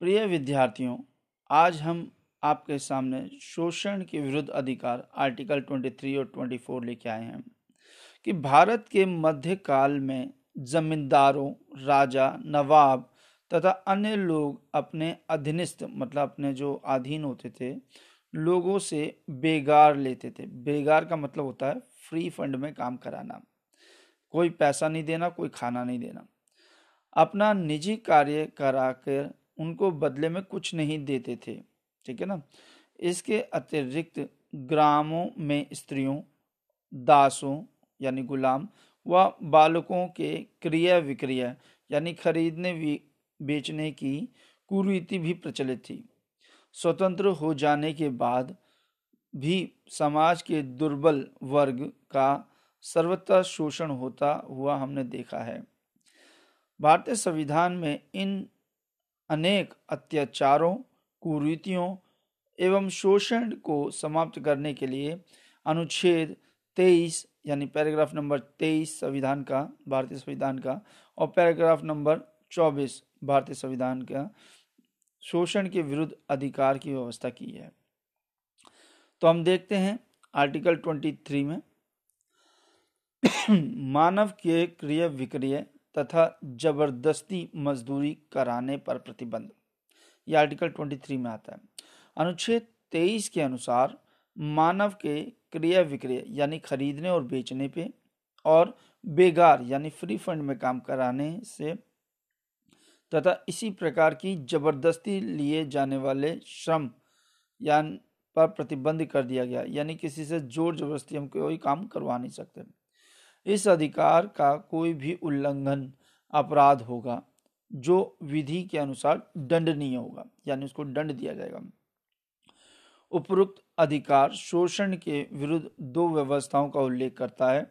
प्रिय विद्यार्थियों, आज हम आपके सामने शोषण के विरुद्ध अधिकार, आर्टिकल 23 और 24 लेके आए हैं कि भारत के मध्यकाल में जमींदारों, राजा, नवाब तथा अन्य लोग अपने अधीनस्थ मतलब अपने जो अधीन होते थे, लोगों से बेगार लेते थे। बेगार का मतलब होता है फ्री फंड में काम कराना। कोई पैसा नहीं देना, कोई खाना नहीं देना। अपना निजी कार्य कराकर उनको बदले में कुछ नहीं देते थे, ठीक है ना? इसके अतिरिक्त ग्रामों में स्त्रियों, दासों, यानी गुलाम, व बालकों के क्रिया विक्रिया, यानी खरीदने बेचने की कुरीति भी प्रचलित थी। स्वतंत्र हो जाने के बाद भी समाज के दुर्बल वर्ग का सर्वथा शोषण होता हुआ हमने देखा है। भारतीय संविधान में इन अनेक अत्याचारों, कुरीतियों एवं शोषण को समाप्त करने के लिए अनुच्छेद तेईस, यानी पैराग्राफ नंबर तेईस संविधान का, भारतीय संविधान का और पैराग्राफ नंबर चौबीस भारतीय संविधान का शोषण के विरुद्ध अधिकार की व्यवस्था की है। तो हम देखते हैं आर्टिकल 23 में। मानव के क्रिय विक्रिय तथा ज़बरदस्ती मजदूरी कराने पर प्रतिबंध। यह आर्टिकल 23 में आता है। अनुच्छेद 23 के अनुसार मानव के क्रिया विक्रय यानी खरीदने और बेचने पे और बेगार यानी फ्री फंड में काम कराने से तथा इसी प्रकार की ज़बरदस्ती लिए जाने वाले श्रम या पर प्रतिबंध कर दिया गया। यानी किसी से ज़ोर ज़बरदस्ती हम कोई काम करवा नहीं सकते। इस अधिकार का कोई भी उल्लंघन अपराध होगा, जो विधि के अनुसार दंडनीय होगा, यानी उसको दंड दिया जाएगा। उपरोक्त अधिकार शोषण के विरुद्ध दो व्यवस्थाओं का उल्लेख करता है।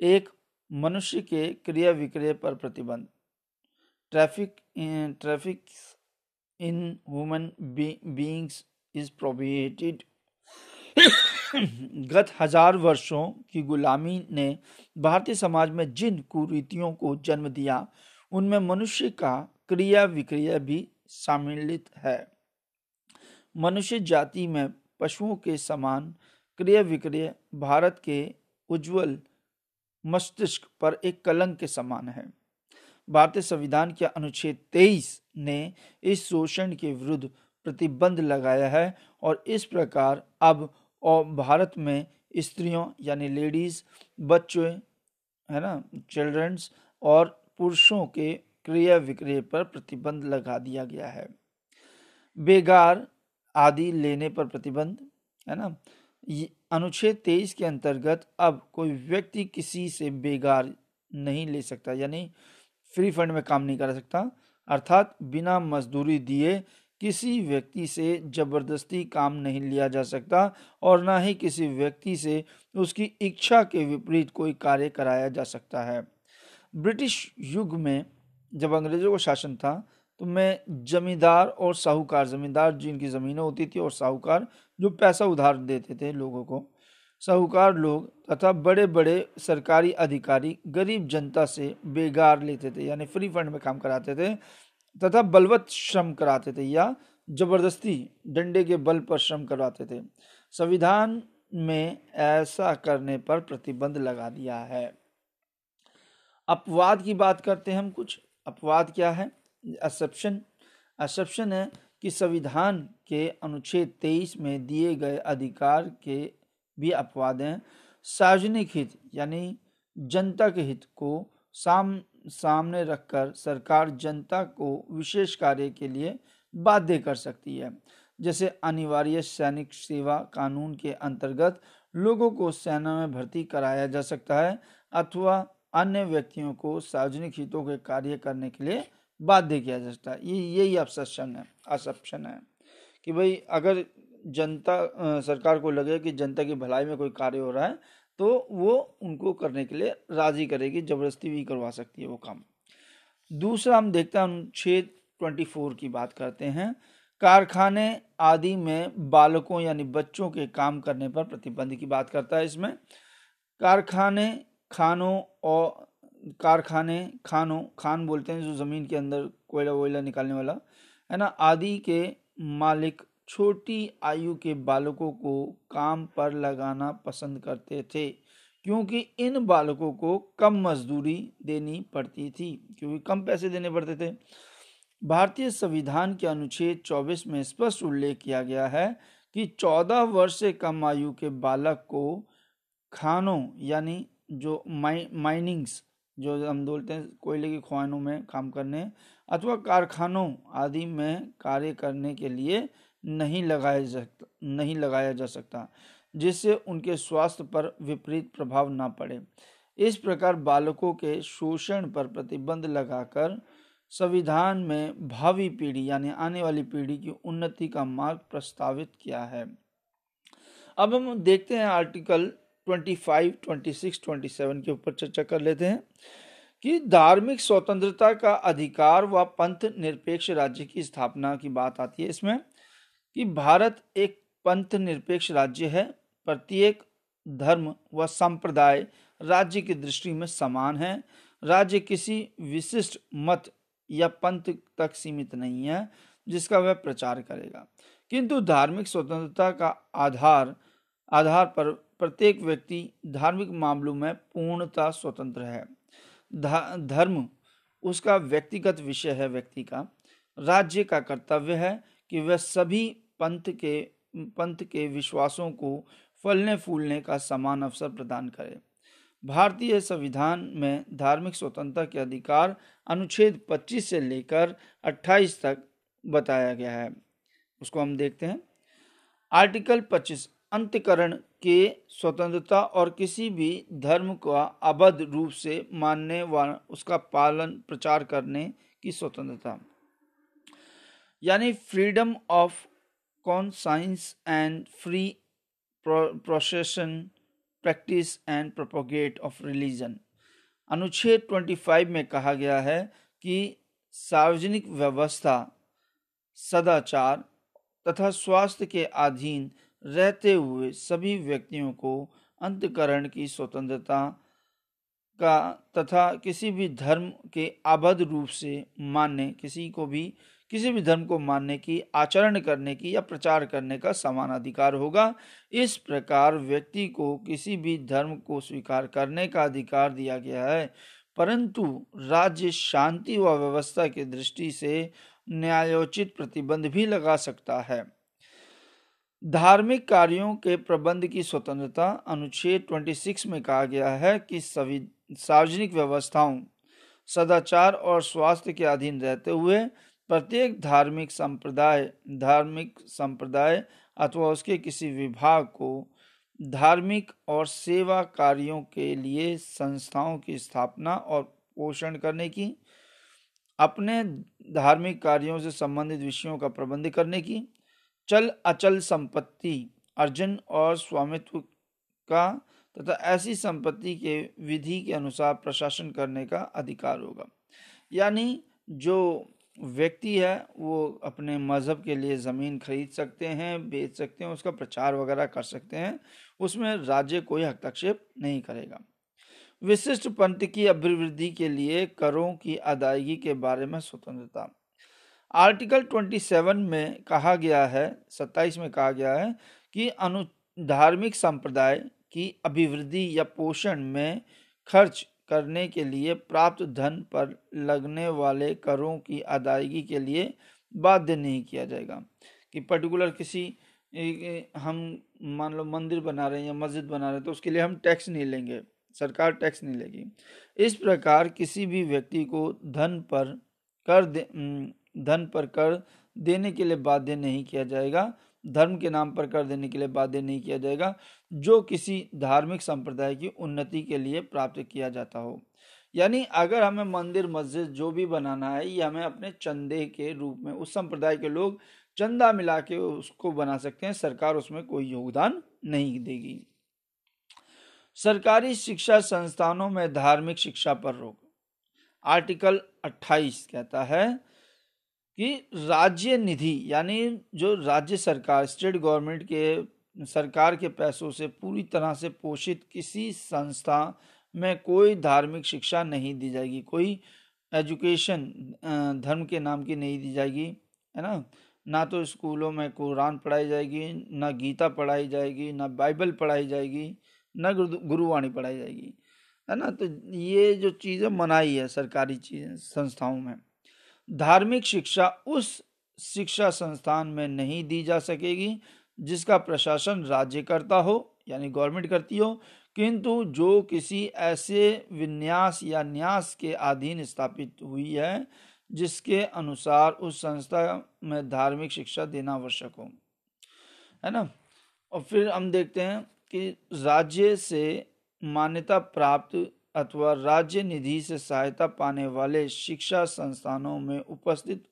एक, मनुष्य के क्रिया विक्रय पर प्रतिबंध। Traffic traffic in human beings is prohibited गत हज़ार वर्षों की गुलामी ने भारतीय समाज में जिन कुरीतियों को जन्म दिया, उनमें मनुष्य का क्रिया विक्रिया भी सम्मिलित है। मनुष्य जाति में पशुओं के समान क्रिया विक्रिय भारत के उज्जवल मस्तिष्क पर एक कलंक के समान है। भारतीय संविधान के अनुच्छेद 23 ने इस शोषण के विरुद्ध प्रतिबंध लगाया है और इस प्रकार अब और भारत में स्त्रियों, यानी लेडीज़, बच्चों, है ना चिल्ड्रंस और पुरुषों के क्रिया विक्रय पर प्रतिबंध लगा दिया गया है। बेगार आदि लेने पर प्रतिबंध, है ना? अनुच्छेद तेईस के अंतर्गत अब कोई व्यक्ति किसी से बेगार नहीं ले सकता, यानी फ्री फंड में काम नहीं कर सकता, अर्थात बिना मजदूरी दिए किसी व्यक्ति से ज़बरदस्ती काम नहीं लिया जा सकता और ना ही किसी व्यक्ति से उसकी इच्छा के विपरीत कोई कार्य कराया जा सकता है। ब्रिटिश युग में जब अंग्रेज़ों का शासन था तो मैं जमींदार और साहूकार, जमींदार जिनकी ज़मीनें होती थी और साहूकार जो पैसा उधार देते थे लोगों को, साहूकार लोग तथा बड़े बड़े सरकारी अधिकारी गरीब जनता से बेगार लेते थे, यानी फ्री फंड में काम कराते थे तथा बलवत श्रम कराते थे या ज़बरदस्ती डंडे के बल पर श्रम करवाते थे। संविधान में ऐसा करने पर प्रतिबंध लगा दिया है। अपवाद की बात करते हैं हम कुछ। अपवाद क्या है? असप्शन असप्शन है कि संविधान के अनुच्छेद 23 में दिए गए अधिकार के भी अपवाद हैं। सार्वजनिक हित यानी जनता के हित को साम सामने रखकर सरकार जनता को विशेष कार्य के लिए बाध्य कर सकती है। जैसे अनिवार्य सैनिक सेवा कानून के अंतर्गत लोगों को सेना में भर्ती कराया जा सकता है अथवा अन्य व्यक्तियों को सार्वजनिक हितों के कार्य करने के लिए बाध्य किया जा सकता है। ये, यही अपसेशन है असप्शन है कि भाई अगर जनता सरकार को लगे कि जनता की भलाई में कोई कार्य हो रहा है तो वो उनको करने के लिए राज़ी करेगी, ज़बरदस्ती भी करवा सकती है वो काम। दूसरा हम देखते हैं अनुच्छेद ट्वेंटी फोर की बात करते हैं। कारखाने आदि में बालकों यानी बच्चों के काम करने पर प्रतिबंध की बात करता है इसमें। कारखाने खानों और कारखाने खानों, खान बोलते हैं जो ज़मीन के अंदर कोयला वोयला निकालने वाला, है ना, आदि के मालिक छोटी आयु के बालकों को काम पर लगाना पसंद करते थे, क्योंकि इन बालकों को कम मजदूरी देनी पड़ती थी, क्योंकि कम पैसे देने पड़ते थे। भारतीय संविधान के अनुच्छेद 24 में स्पष्ट उल्लेख किया गया है कि 14 वर्ष से कम आयु के बालक को खानों, यानी जो माइ, माइनिंग्स, जो हम बोलते हैं, कोयले की खुआनों में काम करने अथवा कारखानों आदि में कार्य करने के लिए नहीं लगाया जा नहीं लगाया जा सकता जिससे उनके स्वास्थ्य पर विपरीत प्रभाव न पड़े। इस प्रकार बालकों के शोषण पर प्रतिबंध लगाकर संविधान में भावी पीढ़ी यानी आने वाली पीढ़ी की उन्नति का मार्ग प्रस्तावित किया है। अब हम देखते हैं आर्टिकल 25, 26, 27 के ऊपर चर्चा कर लेते हैं कि धार्मिक स्वतंत्रता का अधिकार व पंथ निरपेक्ष राज्य की स्थापना की बात आती है इसमें। कि भारत एक पंथ निरपेक्ष राज्य है, प्रत्येक धर्म व संप्रदाय राज्य की दृष्टि में समान है। राज्य किसी विशिष्ट मत या पंथ तक सीमित नहीं है, जिसका वह प्रचार करेगा। किंतु धार्मिक स्वतंत्रता का आधार आधार पर प्रत्येक व्यक्ति धार्मिक मामलों में पूर्णता स्वतंत्र है। धर्म उसका व्यक्तिगत विषय है व्यक्ति का। राज्य का कर्तव्य है कि वह सभी पंथ के पंथ के विश्वासों को फलने फूलने का समान अवसर प्रदान करे। भारतीय संविधान में धार्मिक स्वतंत्रता के अधिकार अनुच्छेद 25 से लेकर 28 तक बताया गया है। उसको हम देखते हैं। आर्टिकल 25 अंतकरण के स्वतंत्रता और किसी भी धर्म का अबद्ध रूप से मानने व, उसका पालन प्रचार करने की स्वतंत्रता। यानी freedom of conscience and free profession practice and propagate of religion अनुच्छेद 25 में कहा गया है कि सार्वजनिक व्यवस्था, सदाचार तथा स्वास्थ्य के अधीन रहते हुए सभी व्यक्तियों को अंतकरण की स्वतंत्रता का तथा किसी भी धर्म के आबद्ध रूप से मानने किसी को भी किसी भी धर्म को मानने की, आचरण करने की या प्रचार करने का समान अधिकार होगा। इस प्रकार व्यक्ति को किसी भी धर्म को स्वीकार करने का अधिकार दिया गया है। परंतु राज्य शांति व व्यवस्था की दृष्टि से न्यायोचित प्रतिबंध भी लगा सकता है। धार्मिक कार्यों के प्रबंध की स्वतंत्रता अनुच्छेद 26 में कहा गया है कि सभी सार्वजनिक व्यवस्थाओं, सदाचार और स्वास्थ्य के अधीन रहते हुए प्रत्येक धार्मिक संप्रदाय धार्मिक संप्रदाय अथवा उसके किसी विभाग को धार्मिक और सेवा कार्यों के लिए संस्थाओं की स्थापना और पोषण करने की, अपने धार्मिक कार्यों से संबंधित विषयों का प्रबंध करने की, चल अचल संपत्ति, अर्जन और स्वामित्व का तथा ऐसी संपत्ति के विधि के अनुसार प्रशासन करने का अधिकार होगा। यानी जो व्यक्ति है, वो अपने मज़हब के लिए ज़मीन खरीद सकते हैं, बेच सकते हैं, उसका प्रचार वगैरह कर सकते हैं, उसमें राज्य कोई हस्तक्षेप नहीं करेगा। विशिष्ट पंथ की अभिवृद्धि के लिए करों की अदायगी के बारे में स्वतंत्रता। आर्टिकल 27 में कहा गया है 27 में कहा गया है कि अनु धार्मिक संप्रदाय की अभिवृद्धि या पोषण में खर्च करने के लिए प्राप्त धन पर लगने वाले करों की अदायगी के लिए बाध्य नहीं किया जाएगा। कि पर्टिकुलर किसी हम मान लो मंदिर बना रहे हैं या मस्जिद बना रहे हैं तो उसके लिए हम टैक्स नहीं लेंगे, सरकार टैक्स नहीं लेगी। इस प्रकार किसी भी व्यक्ति को धन पर कर दे धन पर कर देने के लिए बाध्य नहीं किया जाएगा। धर्म के नाम पर कर देने के लिए बाध्य नहीं किया जाएगा, जो किसी धार्मिक संप्रदाय की उन्नति के लिए प्राप्त किया जाता हो। यानी अगर हमें मंदिर, मस्जिद जो भी बनाना है, ये हमें अपने चंदे के रूप में, उस संप्रदाय के लोग चंदा मिला के उसको बना सकते हैं, सरकार उसमें कोई योगदान नहीं देगी। सरकारी शिक्षा संस्थानों में धार्मिक शिक्षा पर रोक। आर्टिकल 28 कहता है कि राज्य निधि, यानी जो राज्य सरकार, स्टेट गवर्नमेंट के, सरकार के पैसों से पूरी तरह से पोषित किसी संस्था में कोई धार्मिक शिक्षा नहीं दी जाएगी, कोई एजुकेशन धर्म के नाम की नहीं दी जाएगी, है ना? ना तो स्कूलों में कुरान पढ़ाई जाएगी, ना गीता पढ़ाई जाएगी, ना बाइबल पढ़ाई जाएगी, ना गुरुवाणी पढ़ाई जाएगी, है ना? तो ये जो चीज़ें मनाई है सरकारी चीज़ें, संस्थाओं में धार्मिक शिक्षा उस शिक्षा संस्थान में नहीं दी जा सकेगी जिसका प्रशासन राज्य करता हो, यानी गवर्नमेंट करती हो। किंतु जो किसी ऐसे विन्यास या न्यास के अधीन स्थापित हुई है, जिसके अनुसार उस संस्था में धार्मिक शिक्षा देना आवश्यक हो। है ना? और फिर हम देखते हैं कि राज्य से मान्यता प्राप्त अथवा राज्य निधि से सहायता पाने वाले शिक्षा संस्थानों में उपस्थित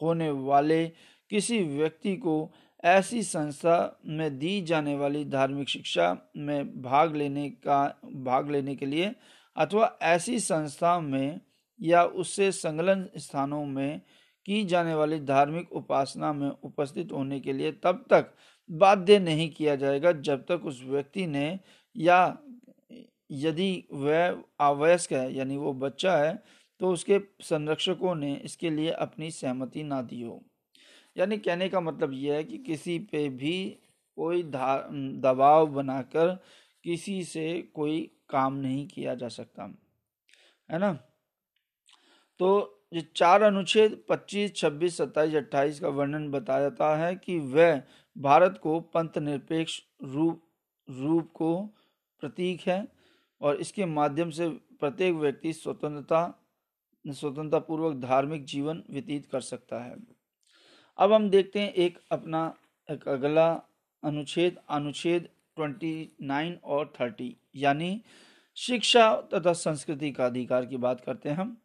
होने वाले किसी व्यक्ति को ऐसी संस्था में दी जाने वाली धार्मिक शिक्षा में भाग लेने का, भाग लेने के लिए अथवा ऐसी संस्था में या उससे संलग्न स्थानों में की जाने वाली धार्मिक उपासना में उपस्थित होने के लिए तब तक बाध्य नहीं किया जाएगा जब तक उस व्यक्ति ने या यदि वह अवयस्क है यानी वो बच्चा है तो उसके संरक्षकों ने इसके लिए अपनी सहमति ना दी हो। यानी कहने का मतलब यह है कि किसी पे भी कोई दबाव बनाकर किसी से कोई काम नहीं किया जा सकता है ना? तो ये चार अनुच्छेद 25, 26, 27, 28 का वर्णन बताया जाता है कि वह भारत को पंथ निरपेक्ष रूप रूप को प्रतीक है। और इसके माध्यम से प्रत्येक व्यक्ति स्वतंत्रता स्वतंत्रता पूर्वक धार्मिक जीवन व्यतीत कर सकता है। अब हम देखते हैं एक अपना, एक अगला अनुच्छेद अनुच्छेद 29 और 30 यानी शिक्षा तथा संस्कृति का अधिकार की बात करते हैं हम।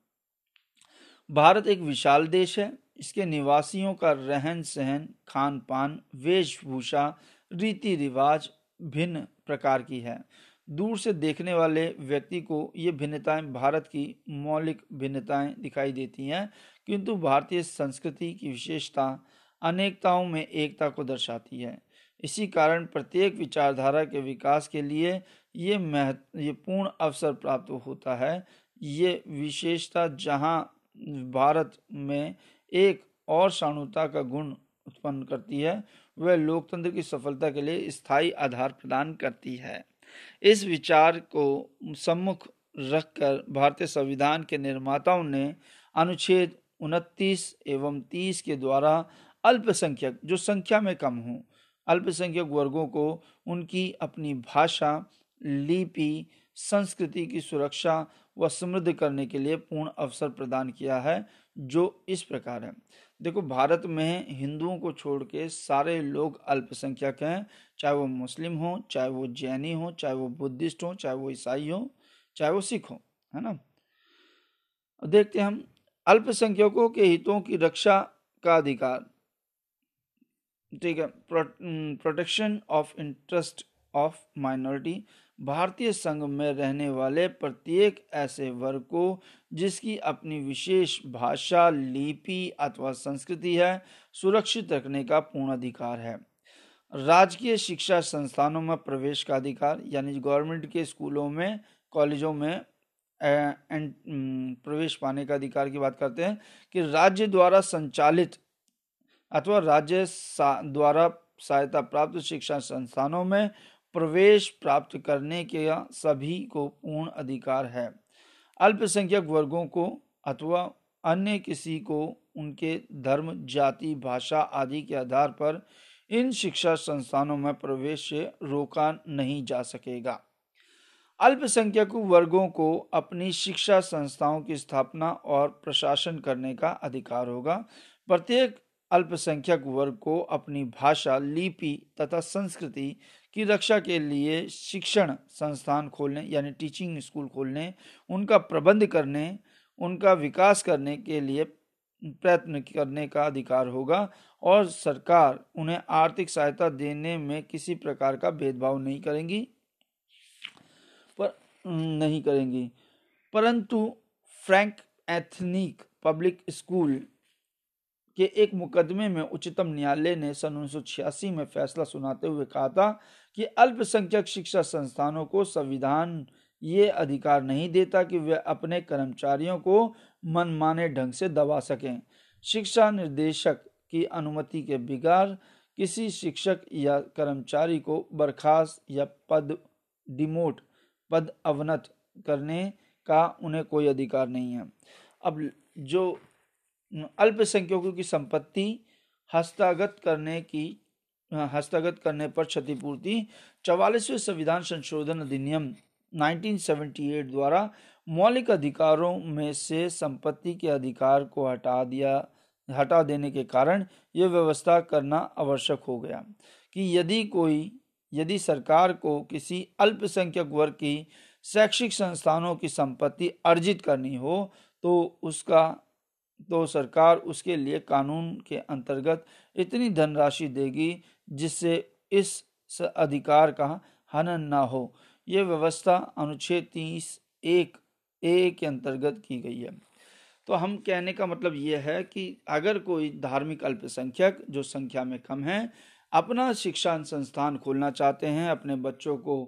भारत एक विशाल देश है, इसके निवासियों का रहन सहन, खान पान, वेशभूषा, रीति रिवाज भिन्न प्रकार की है। दूर से देखने वाले व्यक्ति को ये भिन्नताएँ भारत की मौलिक भिन्नताएँ दिखाई देती हैं, किंतु भारतीय संस्कृति की विशेषता अनेकताओं में एकता को दर्शाती है। इसी कारण प्रत्येक विचारधारा के विकास के लिए ये महत्व ये पूर्ण अवसर प्राप्त होता है। ये विशेषता जहाँ भारत में एक और शाणुता का गुण उत्पन्न करती है, वह लोकतंत्र की सफलता के लिए स्थायी आधार प्रदान करती है। इस विचार को सम्मुख रखकर भारतीय संविधान के निर्माताओं ने अनुच्छेद उनतीस एवं तीस के द्वारा अल्पसंख्यक, जो संख्या में कम हो, अल्पसंख्यक वर्गों को उनकी अपनी भाषा, लिपि, संस्कृति की सुरक्षा व समृद्ध करने के लिए पूर्ण अवसर प्रदान किया है। जो इस प्रकार है। देखो, भारत में हिंदुओं को छोड़ के सारे लोग अल्पसंख्यक हैं, चाहे वो मुस्लिम हो, चाहे वो जैनी हो, चाहे वो बुद्धिस्ट हो, चाहे वो ईसाई हो, चाहे वो सिख हो, है ना? देखते हम, अल्पसंख्यकों के हितों की रक्षा का अधिकार। ठीक है protection of interest of minority. भारतीय संघ में रहने वाले प्रत्येक ऐसे वर्ग को, जिसकी अपनी विशेष भाषा, लिपि अथवा संस्कृति है, सुरक्षित रखने का पूर्ण अधिकार है। राजकीय शिक्षा संस्थानों में प्रवेश का अधिकार, यानी गवर्नमेंट के स्कूलों में, कॉलेजों में प्रवेश पाने का अधिकार की बात करते हैं कि राज्य द्वारा संचालित अथवा राज्य द्वारा सहायता प्राप्त शिक्षा संस्थानों में प्रवेश प्राप्त करने के सभी को पूर्ण अधिकार है। अल्पसंख्यक वर्गों को अथवा अन्य किसी को उनके धर्म, जाति, भाषा आदि के आधार पर इन शिक्षा संस्थानों में प्रवेश से रोका नहीं जा सकेगा। अल्पसंख्यक वर्गों को अपनी शिक्षा संस्थाओं की स्थापना और प्रशासन करने का अधिकार होगा। प्रत्येक अल्पसंख्यक वर्ग को अपनी भाषा, लिपि तथा संस्कृति की रक्षा के लिए शिक्षण संस्थान खोलने, यानी टीचिंग स्कूल खोलने, उनका प्रबंध करने, उनका विकास करने के लिए प्रयत्न करने का अधिकार होगा और सरकार उन्हें आर्थिक सहायता देने में किसी प्रकार का भेदभाव नहीं करेंगी। पर नहीं करेंगी। परंतु फ्रैंक एथनिक पब्लिक स्कूल के एक मुकदमे में उच्चतम न्यायालय ने सन उन्नीस सौ छियासी में फैसला सुनाते हुए कहा था कि अल्पसंख्यक शिक्षा संस्थानों को संविधान ये अधिकार नहीं देता कि वे अपने कर्मचारियों को मनमाने ढंग से दबा सकें। शिक्षा निर्देशक की अनुमति के बिगाड़ किसी शिक्षक या कर्मचारी को बर्खास्त या पद डिमोट, पद अवनत करने का उन्हें कोई अधिकार नहीं है। अब जो अल्पसंख्यकों की संपत्ति हस्तागत करने की हस्तगत करने पर क्षतिपूर्ति। चवालीसवें संविधान संशोधन अधिनियम 1978 द्वारा मौलिक अधिकारों में से संपत्ति के अधिकार को हटा दिया, हटा देने के कारण यह व्यवस्था करना आवश्यक हो गया कि यदि कोई, यदि सरकार को किसी अल्पसंख्यक वर्ग की शैक्षिक संस्थानों की संपत्ति अर्जित करनी हो तो उसका तो सरकार उसके लिए कानून के अंतर्गत इतनी धनराशि देगी जिससे इस अधिकार का हनन ना हो। यह व्यवस्था अनुच्छेद तीस एक ए के अंतर्गत की गई है। तो हम कहने का मतलब यह है कि अगर कोई धार्मिक अल्पसंख्यक जो संख्या में कम है, अपना शिक्षा संस्थान खोलना चाहते हैं, अपने बच्चों को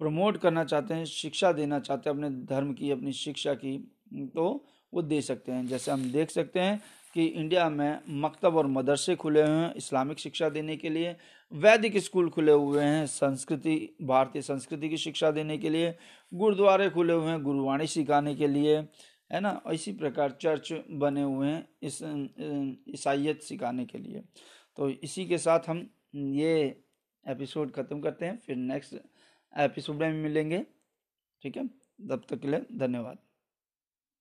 प्रमोट करना चाहते हैं, शिक्षा देना चाहते हैं, अपने धर्म की, अपनी शिक्षा की तो वो दे सकते हैं। जैसे हम देख सकते हैं कि इंडिया में मकतब और मदरसे खुले हुए हैं, इस्लामिक शिक्षा देने के लिए, वैदिक स्कूल खुले हुए हैं, संस्कृति, भारतीय संस्कृति की शिक्षा देने के लिए, गुरुद्वारे खुले हुए हैं, गुरुवाणी सिखाने के लिए, है ना? इसी प्रकार चर्च बने हुए हैं, इस ईसाइत सिखाने के लिए। तो इसी के साथ हम ये एपिसोड ख़त्म करते हैं, फिर नेक्स्ट एपिसोड में मिलेंगे, ठीक है? तब तक के लिए धन्यवाद।